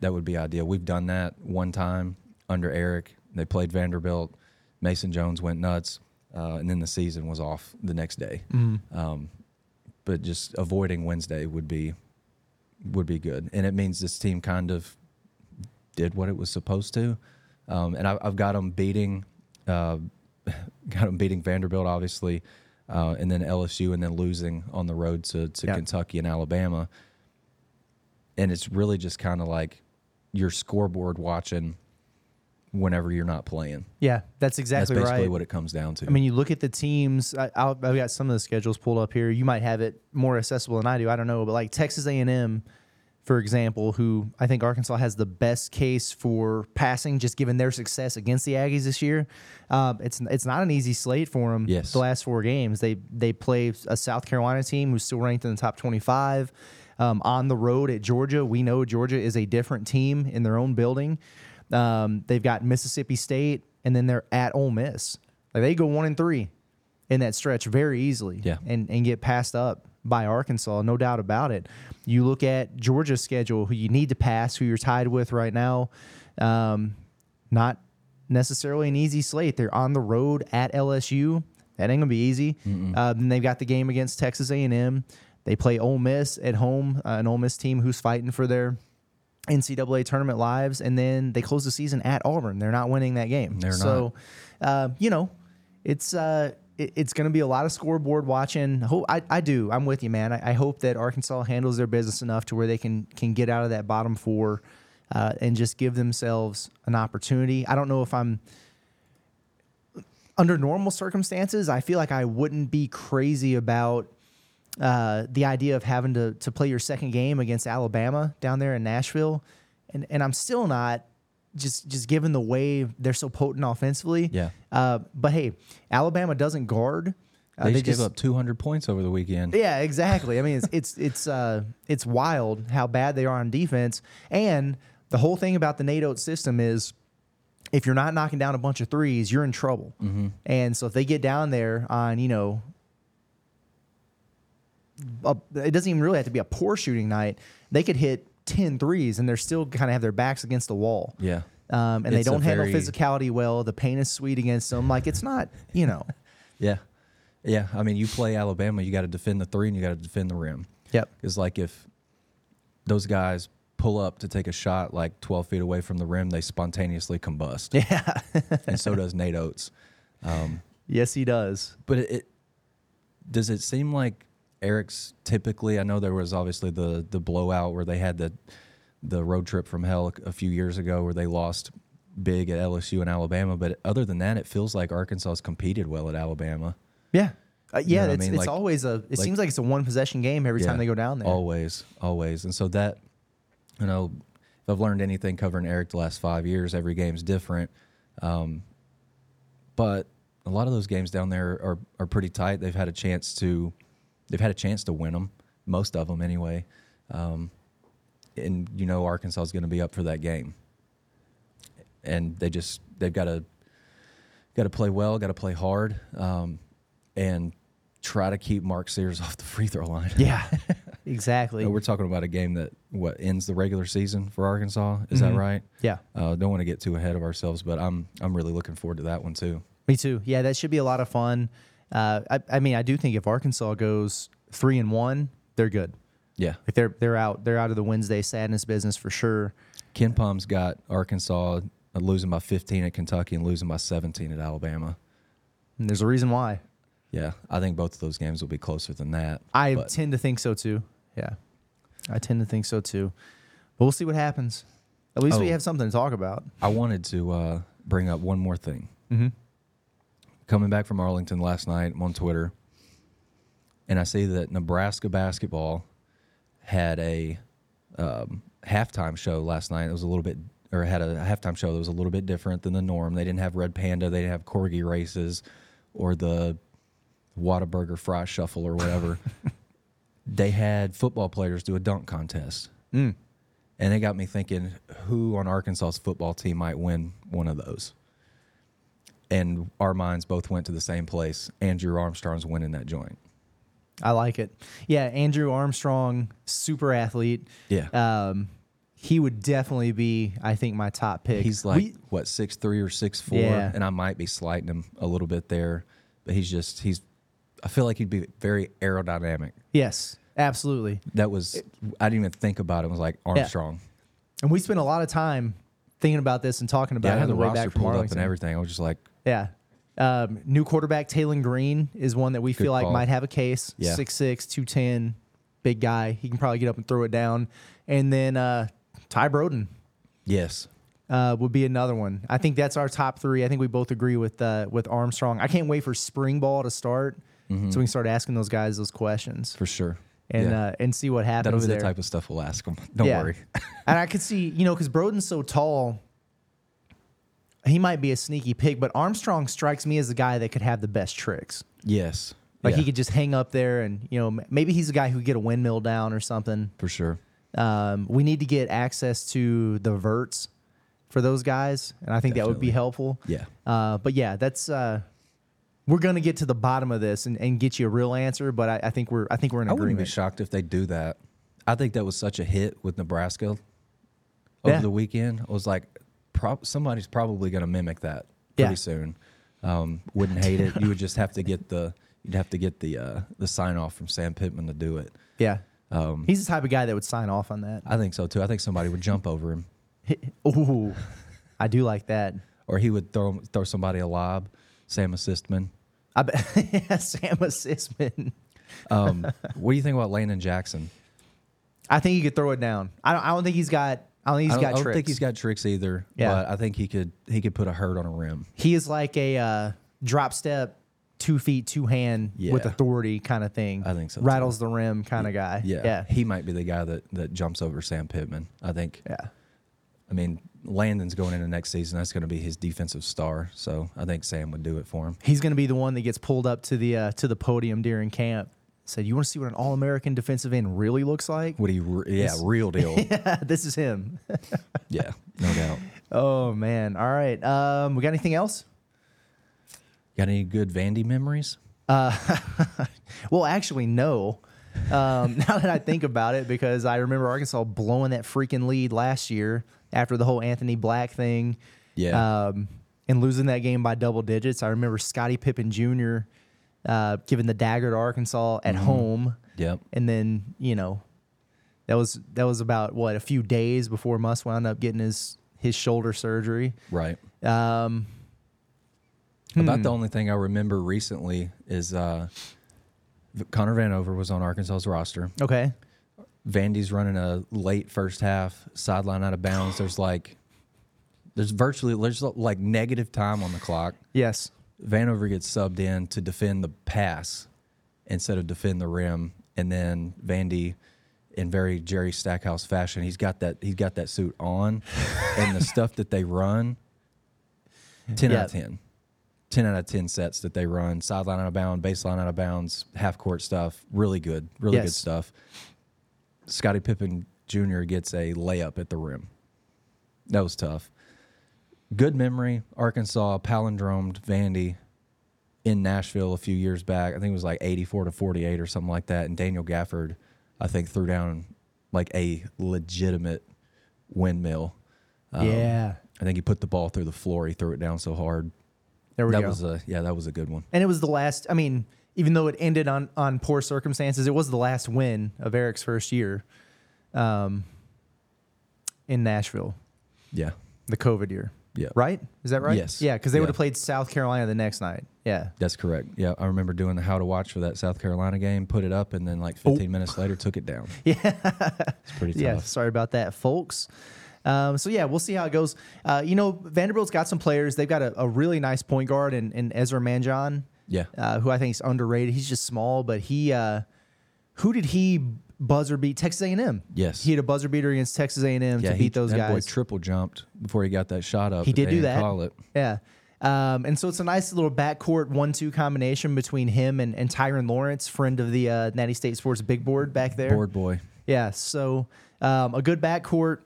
that would be ideal. We've done that one time under Eric. They played Vanderbilt. Mason Jones went nuts, uh, and then the season was off the next day. Um, but just avoiding Wednesday would be would be good, and it means this team kind of did what it was supposed to. Um, and I, I've got them beating, uh, got them beating Vanderbilt, obviously, uh, and then LSU, and then losing on the road to, to Yeah. Kentucky and Alabama. And it's really just kind of like your scoreboard watching whenever you're not playing. Yeah, that's exactly That's basically right. what it comes down to. I mean, you look at the teams. I, I've got some of the schedules pulled up here. You might have it more accessible than I do. I don't know, but like Texas A&M, for example, who I think Arkansas has the best case for passing, just given their success against the Aggies this year. Um, it's it's not an easy slate for them. Yes. the last four games they they play a South Carolina team who's still ranked in the top twenty five. Um, on the road at Georgia, we know Georgia is a different team in their own building. Um, they've got Mississippi State, and then they're at Ole Miss. Like they go one and three in that stretch very easily, Yeah. and and get passed up by Arkansas, no doubt about it. You look at Georgia's schedule, who you need to pass, who you're tied with right now. Um, not necessarily an easy slate. They're on the road at LSU. That ain't gonna be easy. Uh, then they've got the game against Texas A&M. They play Ole Miss at home, uh, an Ole Miss team who's fighting for their NCAA tournament lives, and then they close the season at Auburn. They're not winning that game. They're so, uh, you know, it's uh, it, it's going to be a lot of scoreboard watching. I, I do. I'm with you, man. I, I hope that Arkansas handles their business enough to where they can can get out of that bottom four uh, and just give themselves an opportunity. I don't know if I'm under normal circumstances. I feel like I wouldn't be crazy about uh, the idea of having to to play your second game against Alabama down there in Nashville, and and I'm still not just just given the way they're so potent offensively. Yeah. Uh, but hey, Alabama doesn't guard. Uh, they, just gave up 200 points over the weekend. Yeah, exactly. I mean, it's it's it's uh it's wild how bad they are on defense, and the whole thing about the Oats system is. If you're not knocking down a bunch of threes, you're in trouble. And so if they get down there on, you know, a, it doesn't even really have to be a poor shooting night. They could hit 10 threes and they're still kind of have their backs against the wall. Yeah. Um, and they It's a don't handle very- physicality well. The paint is sweet against them. Like it's not, you know. Yeah. Yeah. I mean, you play Alabama, you got to defend the three and you got to defend the rim. Yep. It's like if those guys pull up to take a shot like 12 feet away from the rim, they spontaneously combust. Yeah. and so does Nate Oats. Um, yes, he does. but it, it does it seem like Eric's typically. I know there was obviously the the blowout where they had the the road trip from hell a few years ago where they lost big at LSU and Alabama. But other than that, it feels like Arkansas's competed well at Alabama. Yeah. Uh, yeah, know what I it's, mean? it's Like- always a. It like- seems like it's a one possession game every time they go down there. Always, always. And so that, you know, if I've learned anything covering Eric the last five years, every game's different. Um, but a lot of those games down there are, are pretty tight. They've had a chance to, they've had a chance to win them, most of them anyway. Um, and you know Arkansas is going to be up for that game, and they just they've got to got to play well, got to play hard, um, and try to keep Mark Sears off the free throw line. Yeah, exactly. We're talking about a game that what ends the regular season for Arkansas. Is that right? yeah, Uh, don't want to get too ahead of ourselves, but I'm I'm really looking forward to that one too. me too. Yeah, that should be a lot of fun. Uh, I, I mean, I do think if Arkansas goes three and one, they're good. Yeah, Like they're they're out they're out of the Wednesday sadness business for sure. KenPom's got Arkansas losing by 15 at Kentucky and losing by 17 at Alabama. And there's a reason why. Yeah, I think both of those games will be closer than that. I but- tend to think so too. Yeah, I tend to think so too. But we'll see what happens. At least we Oh. have something to talk about. I wanted to uh, bring up one more thing. Mm-hmm. Coming back from Arlington last night, I'm on Twitter, and I see that Nebraska basketball had a um, halftime show last night. It was a little bit, or had a halftime show that was a little bit different than the norm. They didn't have Red Panda, they didn't have corgi races, or the Whataburger fry shuffle or whatever. they had football players do a dunk contest. Mm. And it got me thinking who on Arkansas's football team might win one of those. And our minds both went to the same place. Andrew Armstrong's winning that joint. I like it. Yeah, Andrew Armstrong, super athlete. Yeah. Um, he would definitely be, I think, my top pick. He's like We- what six three or six four, Yeah. and I might be slighting him a little bit there, but he's just he's. I feel like he'd be very aerodynamic. yes, absolutely. That was I didn't even think about it. It was like Armstrong. And we spent a lot of time thinking about this and talking about Yeah, I it had on the the way roster back pulled up and everything. I was just like, Yeah. Um, new quarterback Taylen Green is one that we Good feel like call. might have a case. Yeah. 6'6", 210, big guy. He can probably get up and throw it down. And then uh, Ty Broden yes, uh, would be another one. I think that's our top three. I think we both agree with uh, with Armstrong. I can't wait for spring ball to start so we can start asking those guys those questions for sure. and Mm-hmm. Yeah. uh, and see what happens That'll be there. the type of stuff we'll ask him. Don't Yeah. worry. and I could see, you know, because Broden's so tall, he might be a sneaky pick, but Armstrong strikes me as the guy that could have the best tricks. yes, Like Yeah, he could just hang up there, and you know, maybe he's a guy who could get a windmill down or something. for sure. Um, we need to get access to the verts for those guys, and I think that would be helpful. Yeah, Uh, but yeah, that's uh, we're gonna get to the bottom of this and, and get you a real answer. But I, I think we're I think we're in I wouldn't be shocked if they do that. I think that was such a hit with Nebraska over Yeah. the weekend. I was like, prob- somebody's probably going to mimic that pretty Yeah. soon. Um, wouldn't hate it. You would just have to get the you'd have to get the uh, the sign off from Sam Pittman to do it. Yeah, Um, he's the type of guy that would sign off on that. I think so too. I think somebody would jump over him, Ooh, I do like that. or he would throw throw somebody a lob. Sam Assistman. I bet Sam Assistman. Um, what do you think about Landon Jackson? I think he could throw it down. I don't, I don't think he's got. I don't think he's I don't, got I don't tricks. think he's got tricks either. Yeah. but I think he could he could put a hurt on a rim. He is like a uh, drop step, two feet, two hand with authority kind of thing. I think so, too. Rattles the rim kind of guy. Yeah, yeah, he might be the guy that that jumps over Sam Pittman. I think. yeah. I mean, Landon's going into next season. That's going to be his defensive star. So I think Sam would do it for him. He's going to be the one that gets pulled up to the uh, to the podium during camp. Said, "You want to see what an All American defensive end really looks like? What he? Re- yeah, real deal. yeah, this is him." yeah, no doubt. oh man! All right. Um, we got anything else? Got any good Vandy memories? Well, actually, no. Um, now that I think about it, because I remember Arkansas blowing that freaking lead last year after the whole Anthony Black thing. Yeah. Um, and losing that game by double digits. I remember Scottie Pippen Jr. Uh, giving the dagger to Arkansas at home, Yep. and then you know that was that was about what a few days before Muss wound up getting his his shoulder surgery. Right. Um, About the only thing I remember recently is uh, Connor Vanover was on Arkansas's roster. okay. Vandy's running a late first half, sideline out of bounds. There's like, there's virtually there's like negative time on the clock. Yes. Vanover gets subbed in to defend the pass instead of defend the rim, and then Vandy, in very Jerry Stackhouse fashion, he's got that he's got that suit on, and the stuff that they run, ten out of Yeah. ten. 10 out of 10 sets that they run sideline out of bounds baseline out of bounds half court stuff really good really good stuff. Scottie pippen jr gets a layup at the rim. That was tough good memory. Arkansas palindromed Vandy in Nashville a few years back. I think it was like 84 to 48 or something like that. And Daniel Gafford, I think, threw down like a legitimate windmill. Um, yeah. I think he put the ball through the floor. He threw it down so hard. There we that go. was a yeah, that was a good one. And it was the last. I mean, even though it ended on on poor circumstances, it was the last win of Eric's first year, um, in Nashville, Yeah, the COVID year. Yeah, Right? Is that right? Yes. Yeah, because they Yeah. would have played South Carolina the next night. Yeah. That's correct. Yeah, I remember doing the how to watch for that South Carolina game. Put it up, and then like 15 minutes later, took it down. Yeah. It's pretty tough. Yeah, sorry about that, folks. Um, so yeah, we'll see how it goes. Uh, you know, Vanderbilt's got some players. They've got a, a really nice point guard in, in Ezra Manjon, Yeah. uh, who I think is underrated. He's just small, but he, uh, who did he buzzer beat? Texas A&M. Yes. he had a buzzer beater against Texas A&M yeah, to he, beat those that guys. boy triple jumped before he got that shot up. He did do that. Call it. Yeah. Um, and so it's a nice little backcourt one-two combination between him and, and Tyrin Lawrence, friend of the uh, Natty State Sports big board back there. Board boy. Yeah, so um, a good backcourt.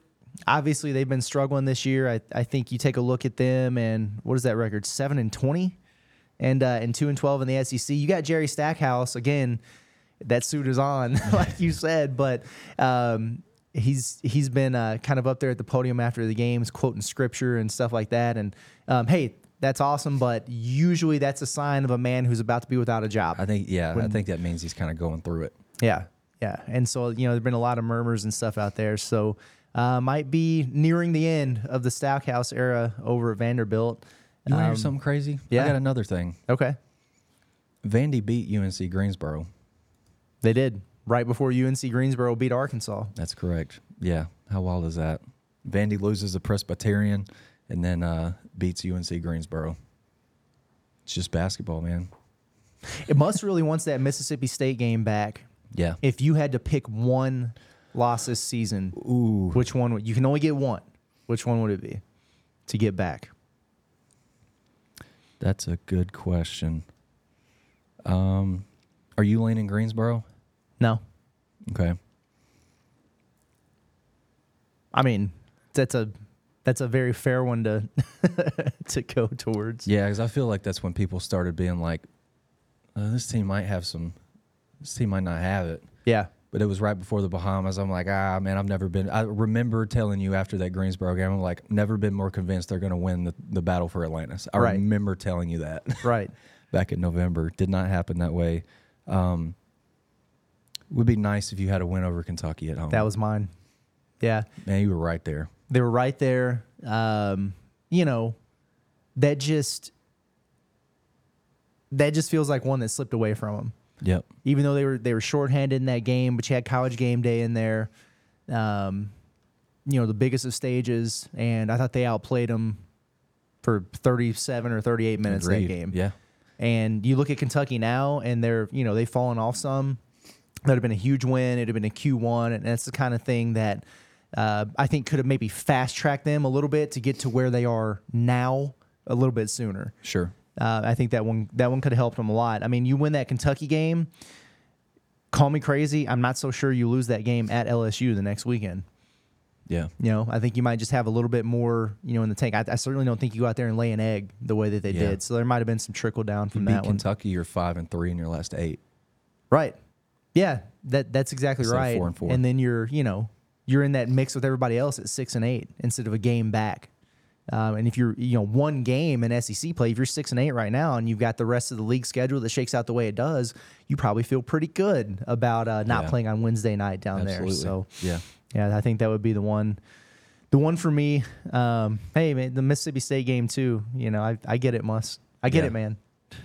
Obviously, they've been struggling this year. I, I think you take a look at them, and what is that record? Seven and twenty, and uh, and two and twelve in the SEC. You got Jerry Stackhouse again. That suit is on, like you said, but um, he's he's been uh, kind of up there at the podium after the games, quoting scripture and stuff like that. And um, hey, that's awesome, but usually that's a sign of a man who's about to be without a job. I think yeah, I think that means he's kind of going through it. Yeah, yeah. And so you know, there've been a lot of murmurs and stuff out there. So uh, might be nearing the end of the Stackhouse era over at Vanderbilt. You want to Um, hear something crazy? yeah. I got another thing. Okay, Vandy beat UNC Greensboro. They did right before UNC Greensboro beat Arkansas. That's correct. Yeah. How wild is that? Vandy loses to Presbyterian and then uh, beats UNC Greensboro. It's just basketball, man. It must really wants that Mississippi State game back. Yeah. If you had to pick one loss this season, Ooh. which one would you can only get one? Which one would it be to get back? That's a good question. Um, are you leaning Greensboro? No, Okay. I mean that's a that's a very fair one to to go towards. Yeah, because I feel like that's when people started being like, uh, "This team might have some. This team might not have it." Yeah, But it was right before the Bahamas. I'm like, ah, man, I've never been. I remember telling you after that Greensboro game, I'm like, never been more convinced they're going to win the, the battle for Atlantis. I Right. remember telling you that right. back in November. Did not happen that way. Um, would be nice if you had a win over Kentucky at home. That was mine. Yeah, man, you were right there. they were right there. Um, you know, that just that just feels like one that slipped away from them. Yep. even though they were they were shorthanded in that game, but you had college game day in there. Um, you know, the biggest of stages, and I thought they outplayed them for 37 or 38 minutes Agreed. that game. Yeah. And you look at Kentucky now, and they're you know they've fallen off some. That'd have been a huge win. It'd have been a Q one, and that's the kind of thing that uh, I think could have maybe fast tracked them a little bit to get to where they are now a little bit sooner. Sure. Uh, I think that one that one could have helped them a lot. I mean, you win that Kentucky game. Call me crazy. I'm not so sure you lose that game at LSU the next weekend. Yeah. You know, I think you might just have a little bit more, you know, in the tank. I, I certainly don't think you go out there and lay an egg the way that they Yeah. did. So there might have been some trickle down You from beat that one. Kentucky. You're five and three in your last eight. Right. Yeah, that that's exactly Instead of right. four and four. then you're, you know, you're in that mix with everybody else at six and eight instead of a game back. Um, and if you're, you know, one game in SEC play, if you're six and eight right now, and you've got the rest of the league schedule that shakes out the way it does, you probably feel pretty good about uh, not Yeah. playing on Wednesday night down Absolutely. there. So yeah. yeah, I think that would be the one. The one for me. Um, hey, man, the Mississippi State game too. You know, I, I get it, Muss. I get Yeah. it, man.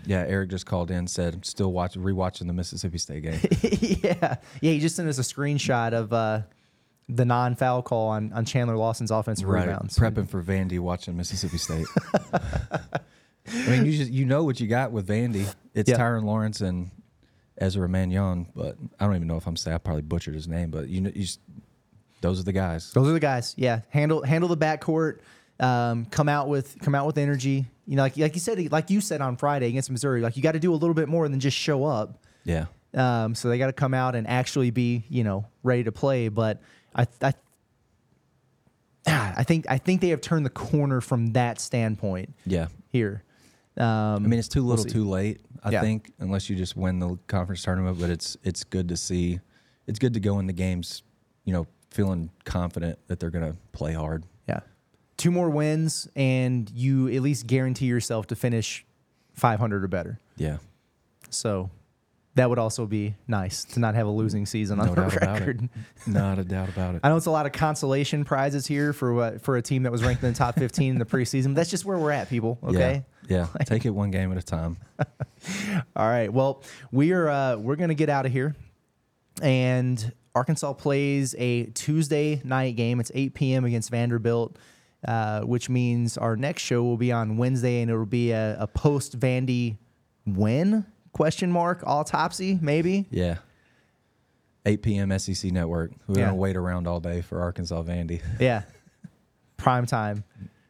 Yeah. Eric just called in, said, I'm still watching, rewatching the Mississippi State game. yeah, yeah. He just sent us a screenshot of uh, the non-foul call on, on Chandler Lawson's offensive right. rebounds. Prepping for Vandy, watching Mississippi State. I mean, you just you know what you got with Vandy. It's Yeah. Tyrin Lawrence and Ezra Mannion, but I don't even know if I'm saying I probably butchered his name, but you know, you just, those are the guys. Those are the guys. Yeah, handle handle the backcourt. Um, come out with come out with energy. You know, like like you said, like you said on Friday against Missouri, like you got to do a little bit more than just show up. Yeah. Um, so they got to come out and actually be, you know, ready to play. But I, I, ah, I think I think they have turned the corner from that standpoint Yeah. here. Um, I mean, it's too little, see. too late. I Yeah. think, unless you just win the conference tournament. But it's it's good to see. It's good to go in the games, you know, feeling confident that they're going to play hard. Two more wins, and you at least guarantee yourself to finish 500 or better. Yeah. So that would also be nice to not have a losing season on No the record. it. Not a doubt about it. I know it's a lot of consolation prizes here for what for a team that was ranked in the top 15 in the preseason. That's just where we're at, people. Okay. Yeah. yeah. Take it one game at a time. All right. Well, we are uh, we're gonna get out of here, and Arkansas plays a Tuesday night game. It's 8 p.m. against Vanderbilt, uh, which means our next show will be on Wednesday, and it'll be a, a post Vandy win question mark autopsy maybe. Yeah. 8 p.m. SEC Network. We're Yeah. gonna wait around all day for Arkansas Vandy. Yeah. prime time.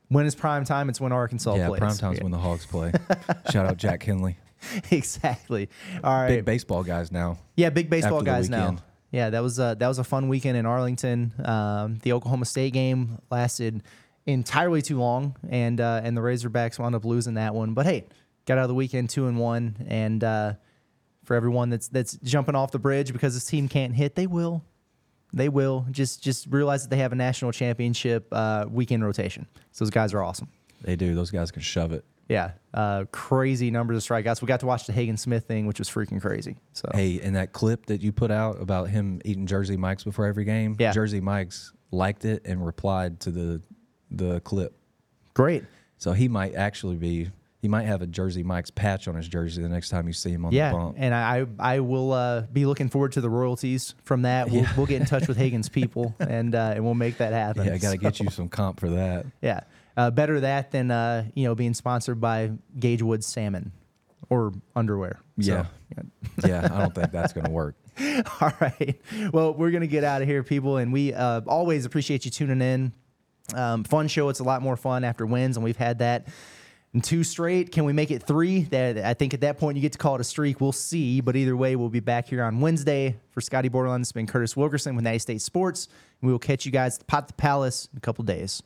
When is prime time? It's when Arkansas yeah, plays. prime time's when the Hogs play. Shout out Jack Henley. exactly. All right. Big baseball guys now. Yeah, big baseball guys now. Yeah, that was uh, that was a fun weekend in Arlington. Um, the Oklahoma State game lasted entirely too long, and uh, and the Razorbacks wound up losing that one. But hey, got out of the weekend two and one, and uh, for everyone that's that's jumping off the bridge because this team can't hit, they will. They will. Just just realize that they have a national championship uh, weekend rotation. So those guys are awesome. They do. Those guys can shove it. Yeah, uh, crazy numbers of strikeouts. We got to watch the Hagen Smith thing, which was freaking crazy. So Hey, and that clip that you put out about him eating Jersey Mike's before every game, Yeah. Jersey Mike's liked it and replied to the the clip. great. So he might actually be he might have a Jersey Mike's patch on his jersey the next time you see him on the Yeah, bump. and I I will uh, be looking forward to the royalties from that. We'll, Yeah. we'll get in touch with Hagen's people and uh, and we'll make that happen. Yeah, I got to get you some comp for that. Yeah, uh, better that than uh, you know being sponsored by Gage Woods Salmon or underwear. So, Yeah. Yeah, I don't think that's going to work. All right. Well, we're going to get out of here, people. And we uh, always appreciate you tuning in. Um, fun show. It's a lot more fun after wins, and we've had that in two straight. Can we make it three? That I think at that point you get to call it a streak. We'll see. But either way, we'll be back here on Wednesday for Scotty Borderline. It's been Curtis Wilkerson with Natty State Sports. We will catch you guys at the Pot the Palace in a couple days.